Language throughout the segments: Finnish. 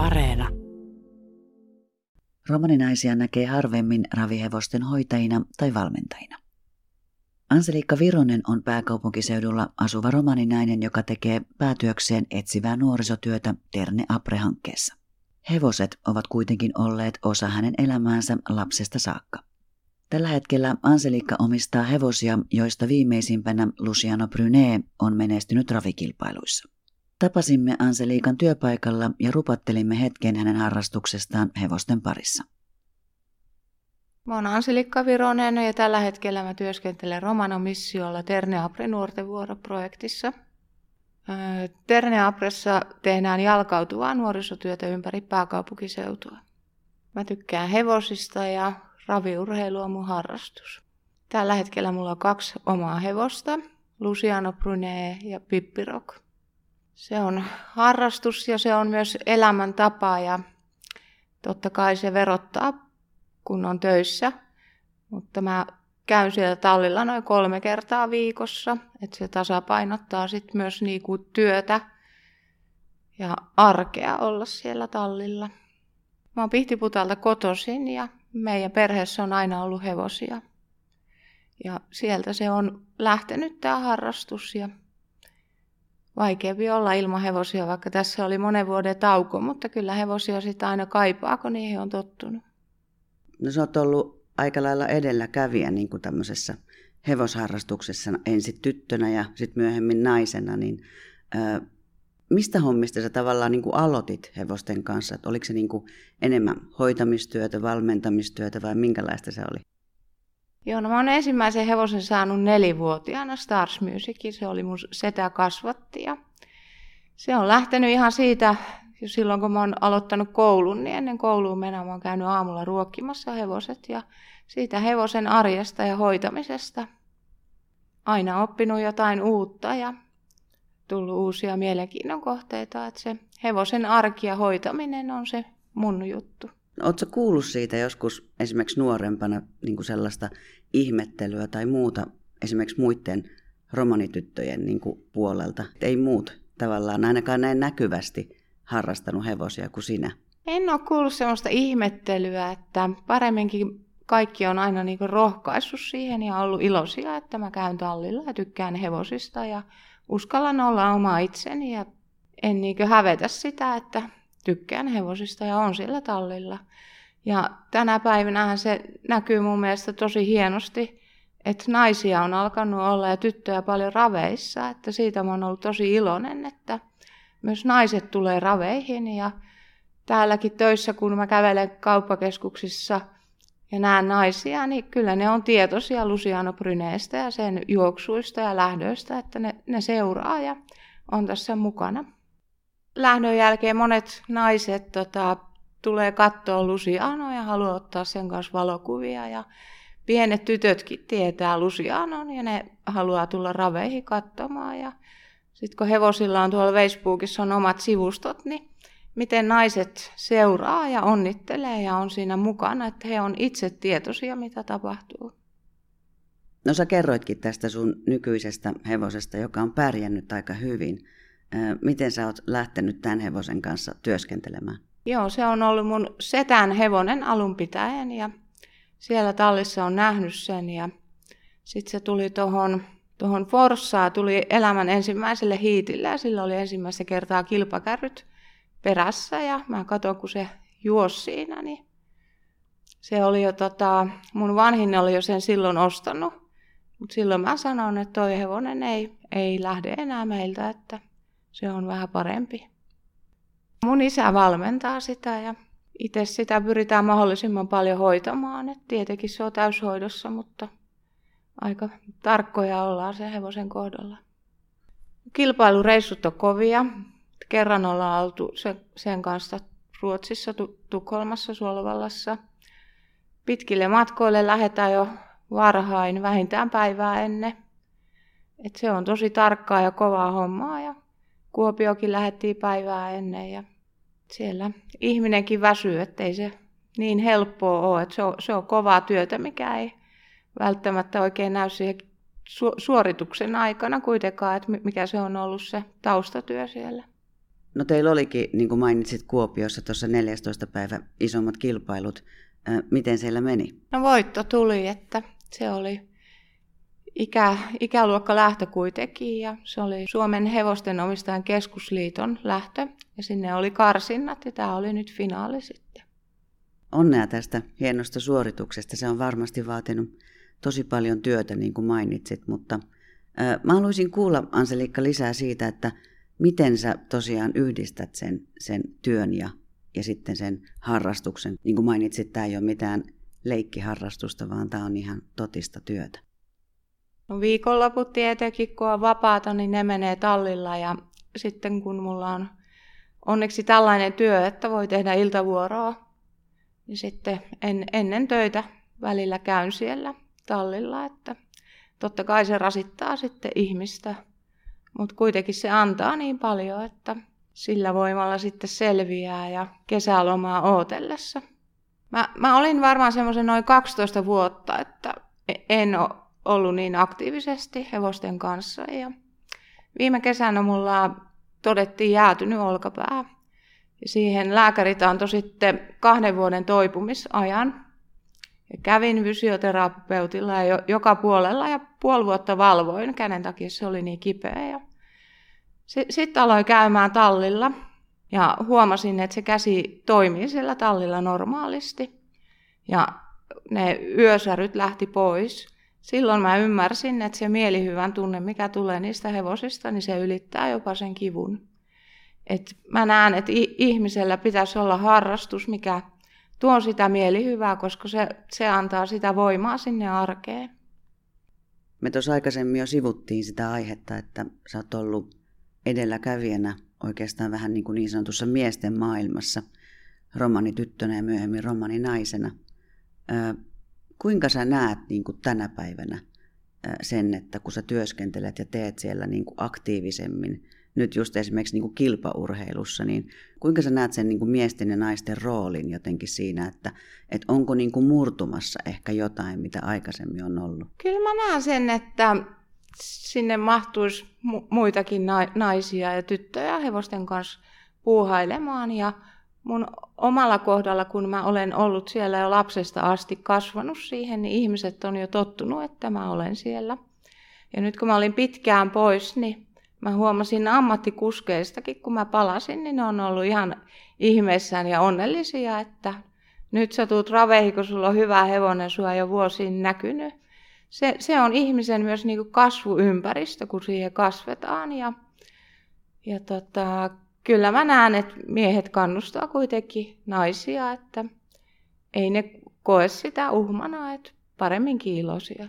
Areena. Romaninaisia näkee harvemmin ravihevosten hoitajina tai valmentajina. Anselikka Vironen on pääkaupunkiseudulla asuva romaninainen, joka tekee päätyökseen etsivää nuorisotyötä Terne Apre-hankkeessa. Hevoset ovat kuitenkin olleet osa hänen elämäänsä lapsesta saakka. Tällä hetkellä Anselikka omistaa hevosia, joista viimeisimpänä Luciano Brunet on menestynyt ravikilpailuissa. Tapasimme Anseliikan työpaikalla ja rupattelimme hetken hänen harrastuksestaan hevosten parissa. Mä oon Anselikka Vironen ja tällä hetkellä mä työskentelen Romano Missiolla Terne Apre nuorten vuoroprojektissa. Terne Apressa tehdään jalkautuvaa nuorisotyötä ympäri pääkaupunkiseutua. Mä tykkään hevosista ja raviurheilu on mun harrastus. Tällä hetkellä mulla on kaksi omaa hevosta, Luciano Brune ja Pippirok. Se on harrastus ja se on myös elämäntapa ja totta kai se verottaa, kun on töissä. Mutta mä käyn siellä tallilla noin kolme kertaa viikossa, että se tasapainottaa sitten myös niinku työtä ja arkea olla siellä tallilla. Mä oon Pihtiputalta kotoisin ja meidän perheessä on aina ollut hevosia. Ja sieltä se on lähtenyt tämä harrastus ja vaikeampi olla ilman hevosia, vaikka tässä oli monen vuoden tauko, mutta kyllä hevosia sitä aina kaipaa, kun niihin on tottunut. No sä oot ollut aika lailla edelläkävijä niin kuin tämmöisessä hevosharrastuksessa ensin tyttönä ja sitten myöhemmin naisena, niin ö, mistä hommista sä tavallaan niin kuin aloitit hevosten kanssa? Et oliko se niin kuin enemmän hoitamistyötä, valmentamistyötä vai minkälaista se oli? Joo, no mä oon ensimmäisen hevosen saanut nelivuotiaana Stars Musicin. Se oli mun setä kasvatti ja se on lähtenyt ihan siitä, jo silloin kun mä oon aloittanut koulun, niin ennen kouluun mennä mä oon käynyt aamulla ruokkimassa hevoset ja siitä hevosen arjesta ja hoitamisesta. Aina oppinut jotain uutta ja tullut uusia mielenkiinnon kohteita, että se hevosen arki ja hoitaminen on se mun juttu. Oletko kuullut siitä joskus esimerkiksi nuorempana niin kuin sellaista ihmettelyä tai muuta esimerkiksi muiden romanityttöjen niin kuin puolelta? Ei muut tavallaan ainakaan näin näkyvästi harrastanut hevosia kuin sinä. En ole kuullut sellaista ihmettelyä, että paremminkin kaikki on aina niin rohkaissut siihen ja ollut iloisia, että mä käyn tallilla ja tykkään hevosista ja uskallan olla oma itseni ja en niin hävetä sitä, että tykkään hevosista ja on sillä tallilla. Ja tänä päivänä se näkyy mun mielestä tosi hienosti, että naisia on alkanut olla ja tyttöjä paljon raveissa, että siitä mä oon ollut tosi iloinen, että myös naiset tulee raveihin. Ja täälläkin töissä, kun mä kävelen kauppakeskuksissa ja näen naisia, niin kyllä ne on tietoisia Luciano Bryneestä ja sen juoksuista ja lähdöistä, että ne, ne seuraa ja on tässä mukana lähdön jälkeen monet naiset tota, tulee katsoa Lucianoa ja haluaa ottaa sen kanssa valokuvia. Ja pienet tytötkin tietää Lucianon ja ne haluaa tulla raveihin katsomaan. Ja sitten kun hevosilla on tuolla Facebookissa on omat sivustot, niin miten naiset seuraa ja onnittelee ja on siinä mukana, että he on itse tietoisia, mitä tapahtuu. No sä kerroitkin tästä sun nykyisestä hevosesta, joka on pärjännyt aika hyvin. Miten sä oot lähtenyt tämän hevosen kanssa työskentelemään? Joo, se on ollut mun setän hevonen alun pitäen ja siellä tallissa on nähnyt sen ja sitten se tuli tuohon tohon Forssaa, tuli elämän ensimmäiselle hiitille ja sillä oli ensimmäistä kertaa kilpakärryt perässä ja mä katsoin, kun se juosi siinä, niin se oli jo tota, mun vanhin oli jo sen silloin ostanut, mutta silloin mä sanoin, että toi hevonen ei, ei lähde enää meiltä, että se on vähän parempi. Mun isä valmentaa sitä ja itse sitä pyritään mahdollisimman paljon hoitamaan. Et tietenkin se on täyshoidossa, mutta aika tarkkoja ollaan sen hevosen kohdalla. Kilpailureissut on kovia. Kerran ollaan oltu sen kanssa Ruotsissa, Tukholmassa, Suolovallassa. Pitkille matkoille lähdetään jo varhain, vähintään päivää ennen. Et se on tosi tarkkaa ja kovaa hommaa ja Kuopiokin lähettiin päivää ennen ja siellä ihminenkin väsyy, ettei se niin helppoa ole. Että se, on, se on kovaa työtä, mikä ei välttämättä oikein näy siihen suorituksen aikana kuitenkaan, että mikä se on ollut se taustatyö siellä. No teillä olikin, niin kuin mainitsit Kuopiossa tuossa 14. päivä isommat kilpailut. Miten siellä meni? No voitto tuli, että se oli ikä, ikäluokka lähtö kuitenkin ja se oli Suomen hevosten omistajan keskusliiton lähtö ja sinne oli karsinnat ja tämä oli nyt finaali sitten. Onnea tästä hienosta suorituksesta. Se on varmasti vaatinut tosi paljon työtä, niin kuin mainitsit, mutta äh, mä haluaisin kuulla, Anselikka, lisää siitä, että miten sä tosiaan yhdistät sen, sen työn ja, ja sitten sen harrastuksen. Niin kuin mainitsit, tämä ei ole mitään leikkiharrastusta, vaan tämä on ihan totista työtä. No viikonloput tietenkin, kun on vapaata, niin ne menee tallilla ja sitten kun mulla on onneksi tällainen työ, että voi tehdä iltavuoroa, niin sitten en, ennen töitä välillä käyn siellä tallilla, että totta kai se rasittaa sitten ihmistä, mutta kuitenkin se antaa niin paljon, että sillä voimalla sitten selviää ja kesälomaa ootellessa. Mä, mä olin varmaan semmoisen noin 12 vuotta, että en ole ollut niin aktiivisesti hevosten kanssa. Ja viime kesänä mulla todettiin jäätynyt olkapää. Ja siihen lääkärit antoi sitten kahden vuoden toipumisajan. Ja kävin fysioterapeutilla ja joka puolella ja puoli vuotta valvoin, käden takia se oli niin kipeä. Ja sitten aloin käymään tallilla ja huomasin, että se käsi toimii siellä tallilla normaalisti. Ja ne yösäryt lähti pois silloin mä ymmärsin, että se mielihyvän tunne, mikä tulee niistä hevosista, niin se ylittää jopa sen kivun. Et mä näen, että ihmisellä pitäisi olla harrastus, mikä tuo sitä mielihyvää, koska se, se antaa sitä voimaa sinne arkeen. Me tuossa aikaisemmin jo sivuttiin sitä aihetta, että sä oot ollut edelläkävijänä oikeastaan vähän niin, kuin niin sanotussa miesten maailmassa, romanityttönä ja myöhemmin romaninaisena. Kuinka sä näet niin kuin tänä päivänä sen, että kun sä työskentelet ja teet siellä niin kuin aktiivisemmin, nyt just esimerkiksi niin kuin kilpaurheilussa, niin kuinka sä näet sen niin kuin miesten ja naisten roolin jotenkin siinä, että, että onko niin kuin murtumassa ehkä jotain, mitä aikaisemmin on ollut? Kyllä mä näen sen, että sinne mahtuisi muitakin naisia ja tyttöjä hevosten kanssa puuhailemaan ja mun omalla kohdalla, kun mä olen ollut siellä jo lapsesta asti kasvanut siihen, niin ihmiset on jo tottunut, että mä olen siellä. Ja nyt kun mä olin pitkään pois, niin mä huomasin ammattikuskeistakin, kun mä palasin, niin ne on ollut ihan ihmeissään ja onnellisia, että nyt sä tuut raveihin, kun sulla on hyvä hevonen, sua jo vuosiin näkynyt. Se, se on ihmisen myös niin kuin kasvuympäristö, kun siihen kasvetaan. Ja, ja tota, kyllä mä näen, että miehet kannustaa kuitenkin naisia, että ei ne koe sitä uhmana, että paremminkin iloisia.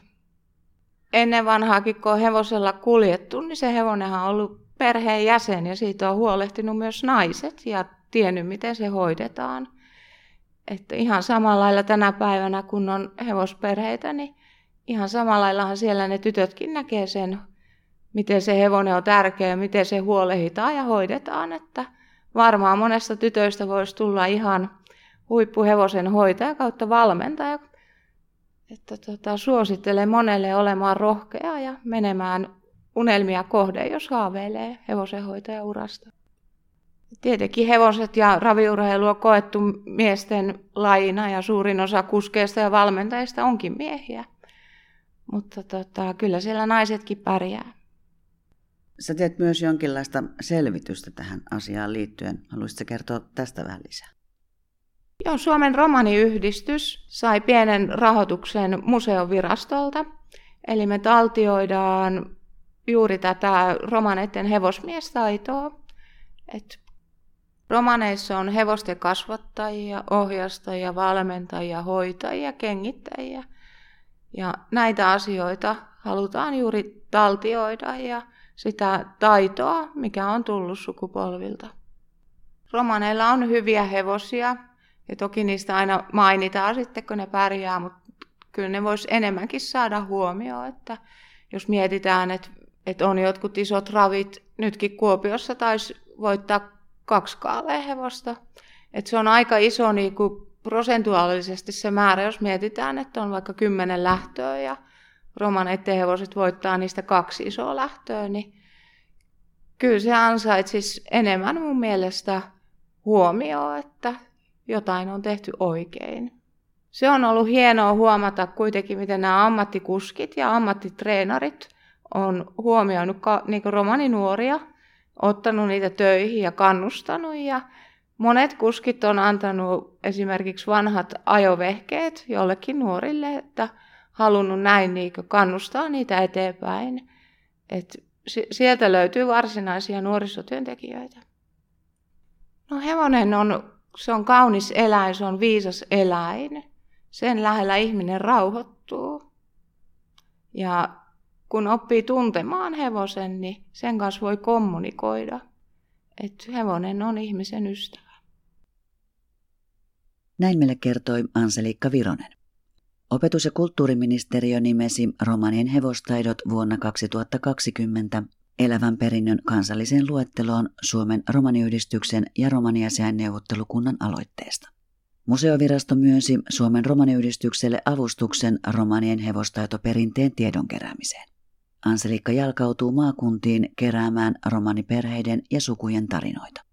Ennen vanhaakin, kun on hevosella kuljettu, niin se hevonenhan on ollut perheen jäsen ja siitä on huolehtinut myös naiset ja tiennyt, miten se hoidetaan. Että ihan samalla lailla tänä päivänä, kun on hevosperheitä, niin ihan samalla laillahan siellä ne tytötkin näkee sen miten se hevonen on tärkeä, miten se huolehditaan ja hoidetaan. Että varmaan monesta tytöistä voisi tulla ihan huippuhevosen hoitaja kautta valmentaja. Että tota, suosittelen monelle olemaan rohkea ja menemään unelmia kohde, jos haaveilee hevosenhoitajan urasta. Tietenkin hevoset ja raviurheilu on koettu miesten lajina ja suurin osa kuskeista ja valmentajista onkin miehiä. Mutta tota, kyllä siellä naisetkin pärjää. Sä teet myös jonkinlaista selvitystä tähän asiaan liittyen. Haluaisitko kertoa tästä vähän lisää? Joo, Suomen romaniyhdistys sai pienen rahoituksen museovirastolta. Eli me taltioidaan juuri tätä romaneiden hevosmiestaitoa. Et romaneissa on hevosten kasvattajia, ohjastajia, valmentajia, hoitajia, kengittäjiä. Ja näitä asioita halutaan juuri taltioida ja sitä taitoa, mikä on tullut sukupolvilta. Romaneilla on hyviä hevosia, ja toki niistä aina mainitaan sitten, kun ne pärjää, mutta kyllä ne voisi enemmänkin saada huomioon, että jos mietitään, että, että on jotkut isot ravit, nytkin Kuopiossa taisi voittaa kaksi hevosta. Että se on aika iso niin kuin prosentuaalisesti se määrä, jos mietitään, että on vaikka kymmenen lähtöä ja romaneiden hevoset voittaa niistä kaksi isoa lähtöä, niin kyllä se ansaitsisi enemmän mun mielestä huomioon, että jotain on tehty oikein. Se on ollut hienoa huomata kuitenkin, miten nämä ammattikuskit ja ammattitreenarit on huomioinut niin romaninuoria, ottanut niitä töihin ja kannustanut. Ja monet kuskit on antanut esimerkiksi vanhat ajovehkeet jollekin nuorille, että halunnut näin niin kannustaa niitä eteenpäin. Et sieltä löytyy varsinaisia nuorisotyöntekijöitä. No hevonen on, se on kaunis eläin, se on viisas eläin. Sen lähellä ihminen rauhoittuu. Ja kun oppii tuntemaan hevosen, niin sen kanssa voi kommunikoida. Että hevonen on ihmisen ystävä. Näin meille kertoi Anselikka Vironen. Opetus- ja kulttuuriministeriö nimesi romanien hevostaidot vuonna 2020 elävän perinnön kansalliseen luetteloon Suomen romaniyhdistyksen ja romaniasiain neuvottelukunnan aloitteesta. Museovirasto myönsi Suomen romaniyhdistykselle avustuksen romanien hevostaitoperinteen tiedon keräämiseen. Anselikka jalkautuu maakuntiin keräämään romaniperheiden ja sukujen tarinoita.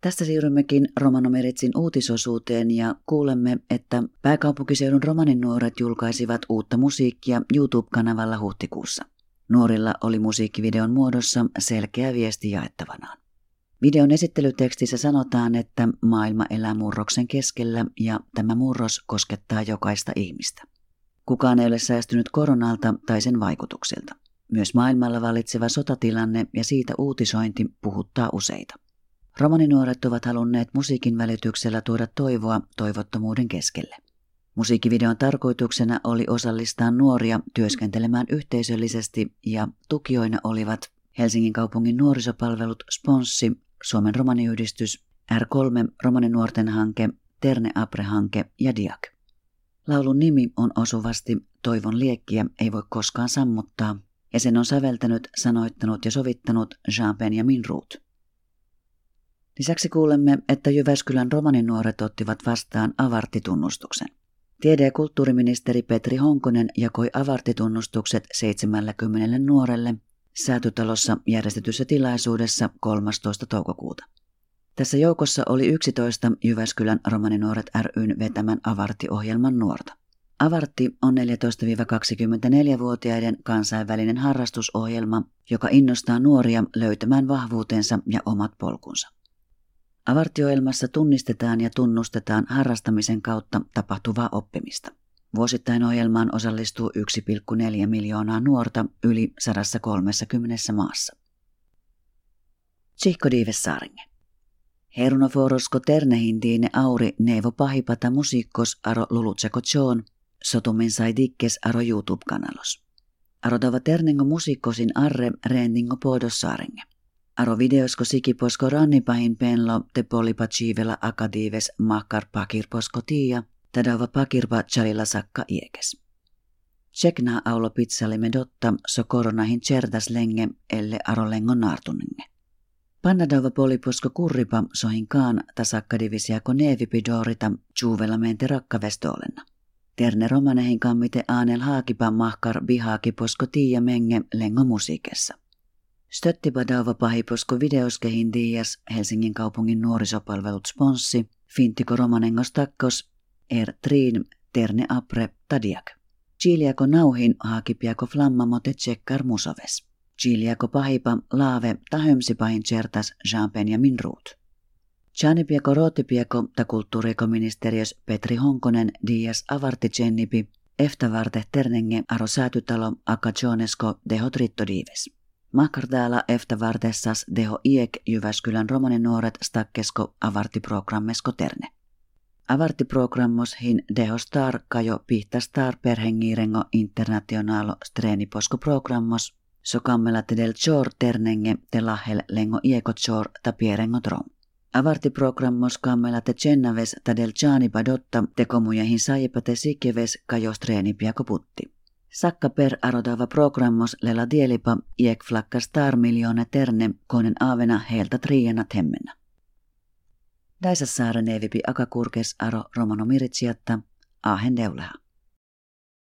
Tästä siirrymmekin Romanomeritsin uutisosuuteen ja kuulemme, että pääkaupunkiseudun romanin nuoret julkaisivat uutta musiikkia YouTube-kanavalla huhtikuussa. Nuorilla oli musiikkivideon muodossa selkeä viesti jaettavanaan. Videon esittelytekstissä sanotaan, että maailma elää murroksen keskellä ja tämä murros koskettaa jokaista ihmistä. Kukaan ei ole säästynyt koronalta tai sen vaikutuksilta. Myös maailmalla vallitseva sotatilanne ja siitä uutisointi puhuttaa useita. Romaninuoret ovat halunneet musiikin välityksellä tuoda toivoa toivottomuuden keskelle. Musiikkivideon tarkoituksena oli osallistaa nuoria työskentelemään yhteisöllisesti ja tukijoina olivat Helsingin kaupungin nuorisopalvelut Sponssi, Suomen romaniyhdistys, R3 romaninuorten hanke, Terne Apre-hanke ja Diak. Laulun nimi on osuvasti Toivon liekkiä ei voi koskaan sammuttaa, ja sen on säveltänyt, sanoittanut ja sovittanut Jean ja Minruut. Lisäksi kuulemme, että Jyväskylän romaninuoret ottivat vastaan avarttitunnustuksen. Tiede- ja kulttuuriministeri Petri Honkonen jakoi avarttitunnustukset 70 nuorelle säätytalossa järjestetyssä tilaisuudessa 13. toukokuuta. Tässä joukossa oli 11 Jyväskylän romaninuoret ryn vetämän Avartti-ohjelman nuorta. Avartti on 14-24-vuotiaiden kansainvälinen harrastusohjelma, joka innostaa nuoria löytämään vahvuutensa ja omat polkunsa. Avartioelmassa tunnistetaan ja tunnustetaan harrastamisen kautta tapahtuvaa oppimista. Vuosittain ohjelmaan osallistuu 1,4 miljoonaa nuorta yli 130 maassa. Tsihko Diivessaaringe. Herunoforosko ternehintiine auri nevo pahipata musiikkos aro lulutseko John, sotumen sai dikkes aro YouTube-kanalos. Arodava ternengo musiikkosin arre reentingo podossaaringe. Aro videosko sikiposko rannipahin penlo te polipa chivela akadiives mahkar pakirposko tiia, tadava pakirpa chalilla sakka iekes. Tsekna aulo pizzalimme dotta so koronahin cerdas lenge elle lengo naartunenge. Pannadava poliposko kurripa sohinkaan tasakkadivisiako neevipidorita juuvella mente rakkavestolena. Terne romanehin kammite aanel haakipa mahkar bihaakiposko tiia menge lengo musiikessa. Stöttibadava pahiposko videoskehin dias Helsingin kaupungin nuorisopalvelut sponssi, Fintiko romanengos takkos, er triin terne apre tadiak. Chiliako nauhin haakipiako flammamote tsekkar musoves. Chiliako pahipa laave ta hömsipahin certas Jean ja Minruut. Chanipiako rootipiako ta kulttuurikoministeriös Petri Honkonen dias avarti Jennipi, eftavarte ternenge aro säätytalo aka Jonesko deho tritto diives. Mahkardäällä eftavartessas deho iek Jyväskylän romaninuoret stakkesko avartiprogrammesko terne. Avartiprogrammos hin deho star kajo pihta star perhengirengo internationalo streniposko programmos so kammela del chor ternenge te lahel lengo ieko chor ta pierengo trom. Avartiprogrammos kammela te cennaves ta del chani padotta te komujehin saipa te sikeves kajo streeni piako putti. Sakka per arodava programmos lela dielipa iek flakka star miljoona terne konen avena heiltä triena temmenä. Daisa saara nevipi akakurkes aro romano miritsiatta ahen deulaha.